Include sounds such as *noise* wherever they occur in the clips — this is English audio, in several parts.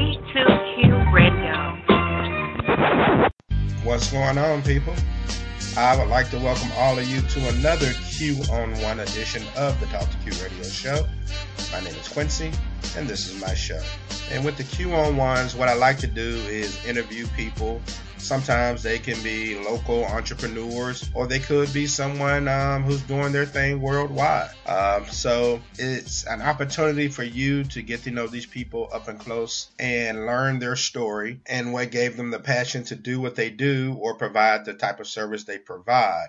T2Q Radio. What's going on, people? I would like to welcome all of you to another Q on One edition of the Talk to Q Radio Show. My name is Quincy, and this is my show. And with the Q on Ones, what I like to do is interview people Sometimes they can be local entrepreneurs, or they could be someone um, who's doing their thing worldwide. Um, so it's an opportunity for you to get to know these people up and close and learn their story and what gave them the passion to do what they do or provide the type of service they provide.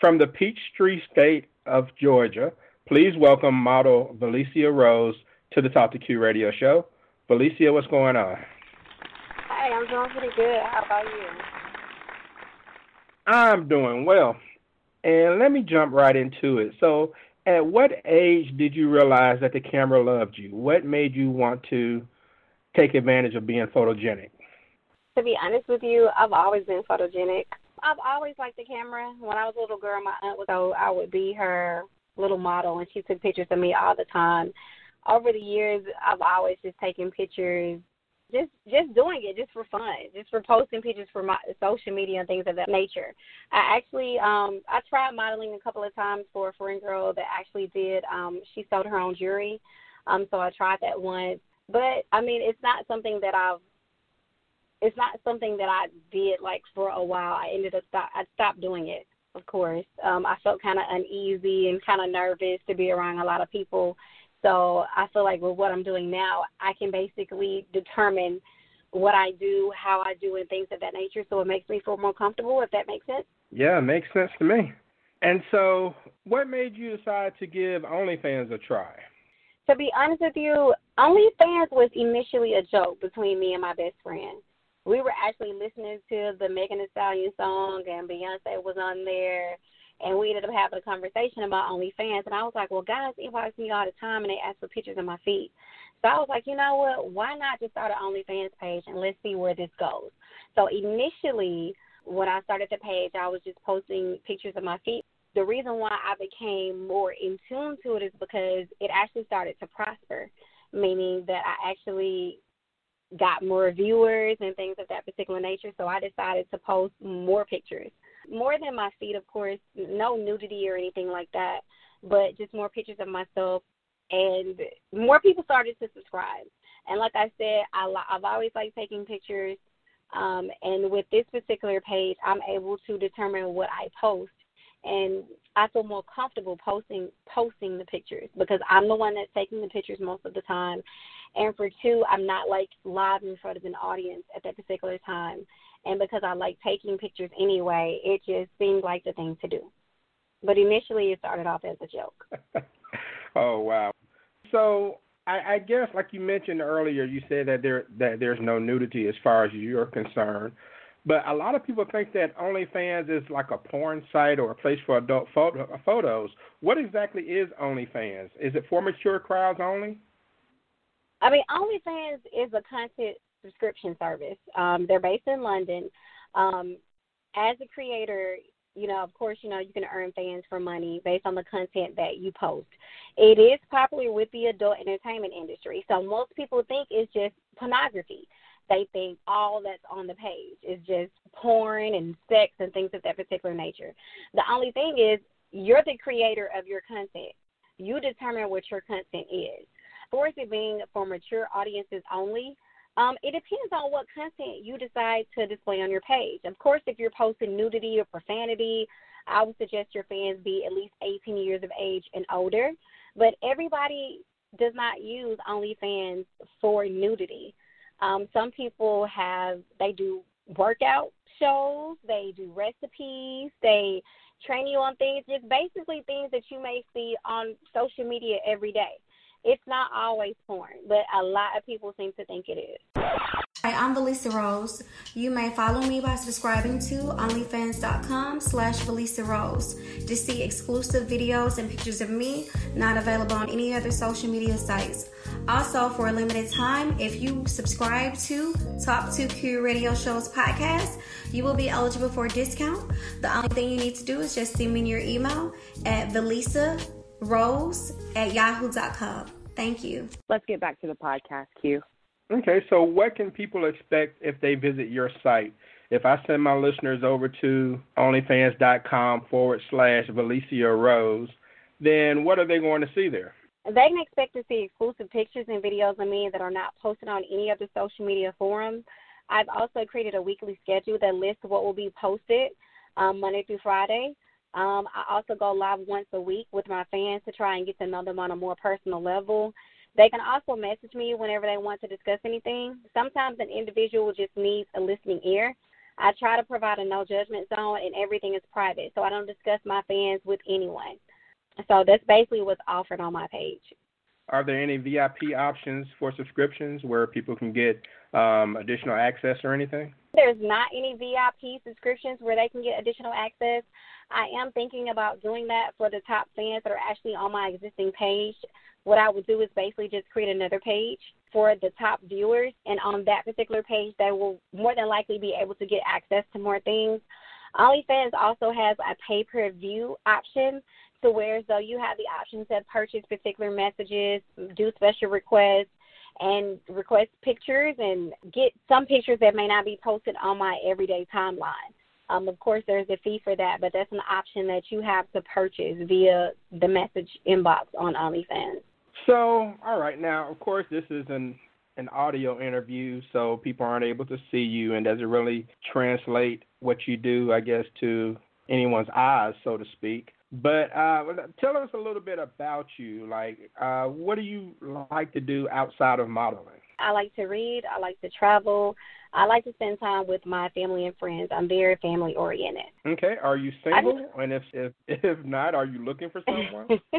from the Peachtree State of Georgia, please welcome model Valesia Rose to the Talk to Q radio show. Valesia, what's going on? Hey, I'm doing pretty good. How about you? I'm doing well. And let me jump right into it. So, at what age did you realize that the camera loved you? What made you want to take advantage of being photogenic? To be honest with you, I've always been photogenic. I've always liked the camera. When I was a little girl, my aunt was so I would be her little model, and she took pictures of me all the time. Over the years, I've always just taken pictures, just just doing it just for fun, just for posting pictures for my social media and things of that nature. I actually um I tried modeling a couple of times for a friend girl that actually did um she sold her own jewelry. Um so I tried that once. But I mean it's not something that I've it's not something that I did like for a while. I ended up stop I stopped doing it, of course. Um I felt kind of uneasy and kind of nervous to be around a lot of people. So I feel like with what I'm doing now, I can basically determine what I do, how I do, and things of that nature. So it makes me feel more comfortable, if that makes sense. Yeah, it makes sense to me. And so, what made you decide to give OnlyFans a try? To be honest with you, OnlyFans was initially a joke between me and my best friend we were actually listening to the Megan Thee Stallion song, and Beyonce was on there, and we ended up having a conversation about OnlyFans. And I was like, well, guys inbox me all the time, and they ask for pictures of my feet. So I was like, you know what? Why not just start an OnlyFans page and let's see where this goes. So initially, when I started the page, I was just posting pictures of my feet. The reason why I became more in tune to it is because it actually started to prosper, meaning that I actually got more viewers and things of that particular nature. So I decided to post more pictures. More than my feet, of course, no nudity or anything like that, but just more pictures of myself. And more people started to subscribe. And like I said, I, I've always liked taking pictures. Um, and with this particular page, I'm able to determine what I post. And I feel more comfortable posting posting the pictures because I'm the one that's taking the pictures most of the time, and for two, I'm not like live in front of an audience at that particular time, and because I like taking pictures anyway, it just seemed like the thing to do. But initially, it started off as a joke. *laughs* oh wow! So I, I guess, like you mentioned earlier, you said that there that there's no nudity as far as you're concerned. But a lot of people think that OnlyFans is like a porn site or a place for adult photo, photos. What exactly is OnlyFans? Is it for mature crowds only? I mean, OnlyFans is a content subscription service. Um, they're based in London. Um, as a creator, you know, of course, you know, you can earn fans for money based on the content that you post. It is popular with the adult entertainment industry. So most people think it's just pornography they think all that's on the page is just porn and sex and things of that particular nature. The only thing is, you're the creator of your content. You determine what your content is. For it being for mature audiences only, um, it depends on what content you decide to display on your page. Of course, if you're posting nudity or profanity, I would suggest your fans be at least 18 years of age and older. But everybody does not use OnlyFans for nudity. Um, some people have they do workout shows, they do recipes, they train you on things, just basically things that you may see on social media every day. It's not always porn, but a lot of people seem to think it is. Hi, I'm Valesia Rose. You may follow me by subscribing to OnlyFans.com slash Valesia Rose to see exclusive videos and pictures of me not available on any other social media sites. Also, for a limited time, if you subscribe to Talk 2Q Radio Show's podcast, you will be eligible for a discount. The only thing you need to do is just send me your email at Valesia Rose at yahoo.com. Thank you. Let's get back to the podcast, Q. Okay, so what can people expect if they visit your site? If I send my listeners over to onlyfans.com forward slash Valesia Rose, then what are they going to see there? They can expect to see exclusive pictures and videos of me that are not posted on any other social media forums. I've also created a weekly schedule that lists what will be posted um, Monday through Friday. Um, I also go live once a week with my fans to try and get to know them on a more personal level. They can also message me whenever they want to discuss anything. Sometimes an individual just needs a listening ear. I try to provide a no judgment zone and everything is private, so I don't discuss my fans with anyone. So that's basically what's offered on my page. Are there any VIP options for subscriptions where people can get um, additional access or anything? There's not any VIP subscriptions where they can get additional access. I am thinking about doing that for the top fans that are actually on my existing page. What I would do is basically just create another page for the top viewers, and on that particular page, they will more than likely be able to get access to more things. OnlyFans also has a pay per view option to where so you have the option to purchase particular messages, do special requests, and request pictures and get some pictures that may not be posted on my everyday timeline. Um, of course, there's a fee for that, but that's an option that you have to purchase via the message inbox on OnlyFans. So, all right, now, of course, this is an an audio interview, so people aren't able to see you, and does it really translate what you do, I guess, to anyone's eyes, so to speak. But uh, tell us a little bit about you. Like, uh, what do you like to do outside of modeling? I like to read. I like to travel. I like to spend time with my family and friends. I'm very family oriented. Okay. Are you single? and if if *laughs* if not, are you looking for someone? *laughs*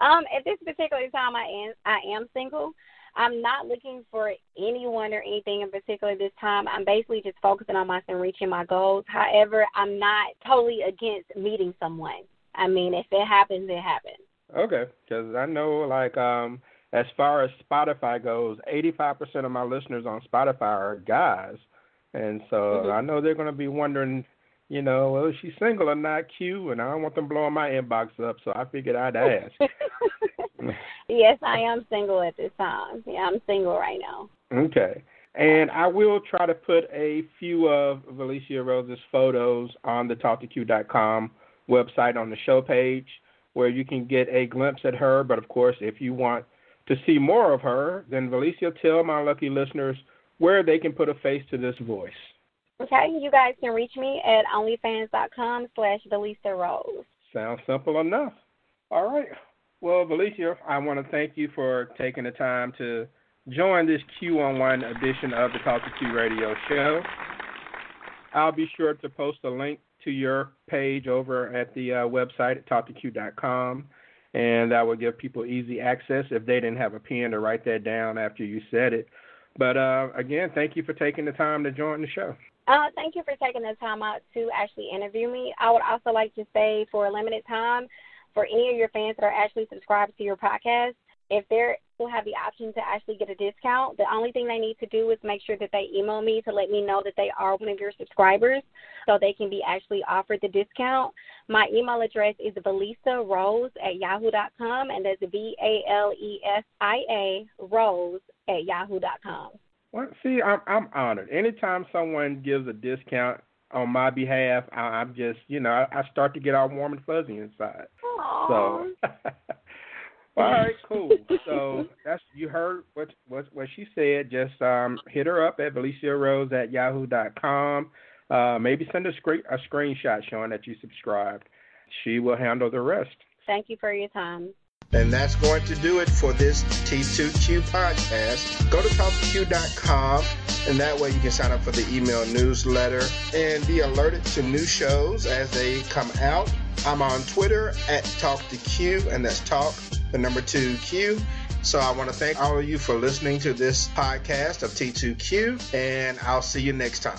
um, at this particular time, I am I am single. I'm not looking for anyone or anything in particular this time. I'm basically just focusing on myself and reaching my goals. However, I'm not totally against meeting someone. I mean, if it happens, it happens. Okay, because I know like um as far as Spotify goes, 85% of my listeners on Spotify are guys. And so mm-hmm. I know they're going to be wondering, you know, well, is she single or not Q? And I don't want them blowing my inbox up, so I figured I'd ask. *laughs* yes, I am single at this time. Yeah, I'm single right now. Okay. And I will try to put a few of Valesia Rose's photos on the TalkToQ.com website on the show page where you can get a glimpse at her. But of course, if you want to see more of her, then Valesia, tell my lucky listeners where they can put a face to this voice. Okay, you guys can reach me at onlyfans.com slash Valesia Rose. Sounds simple enough. All right. Well, Valesia, I want to thank you for taking the time to join this Q on One edition of the Talk to Q Radio Show. I'll be sure to post a link to your page over at the uh, website at talktoq.com and that would give people easy access if they didn't have a pen to write that down after you said it. But uh, again, thank you for taking the time to join the show. Uh, thank you for taking the time out to actually interview me. I would also like to say, for a limited time, for any of your fans that are actually subscribed to your podcast, if they're will have the option to actually get a discount. The only thing they need to do is make sure that they email me to let me know that they are one of your subscribers so they can be actually offered the discount. My email address is Valesia Rose at yahoo.com, and that's V A L E S I A Rose at yahoo.com. Well, see, I'm, I'm honored. Anytime someone gives a discount on my behalf, I, I'm just, you know, I, I start to get all warm and fuzzy inside. Aww. So. *laughs* All *laughs* right, cool. So that's you heard what what what she said. Just um, hit her up at Valesia Rose at yahoo.com. Uh, maybe send a screen a screenshot showing that you subscribed. She will handle the rest. Thank you for your time. And that's going to do it for this T2Q podcast. Go to talkq.com, and that way you can sign up for the email newsletter and be alerted to new shows as they come out. I'm on Twitter at TalkToQ, and that's Talk the number two Q. So I want to thank all of you for listening to this podcast of T2Q, and I'll see you next time.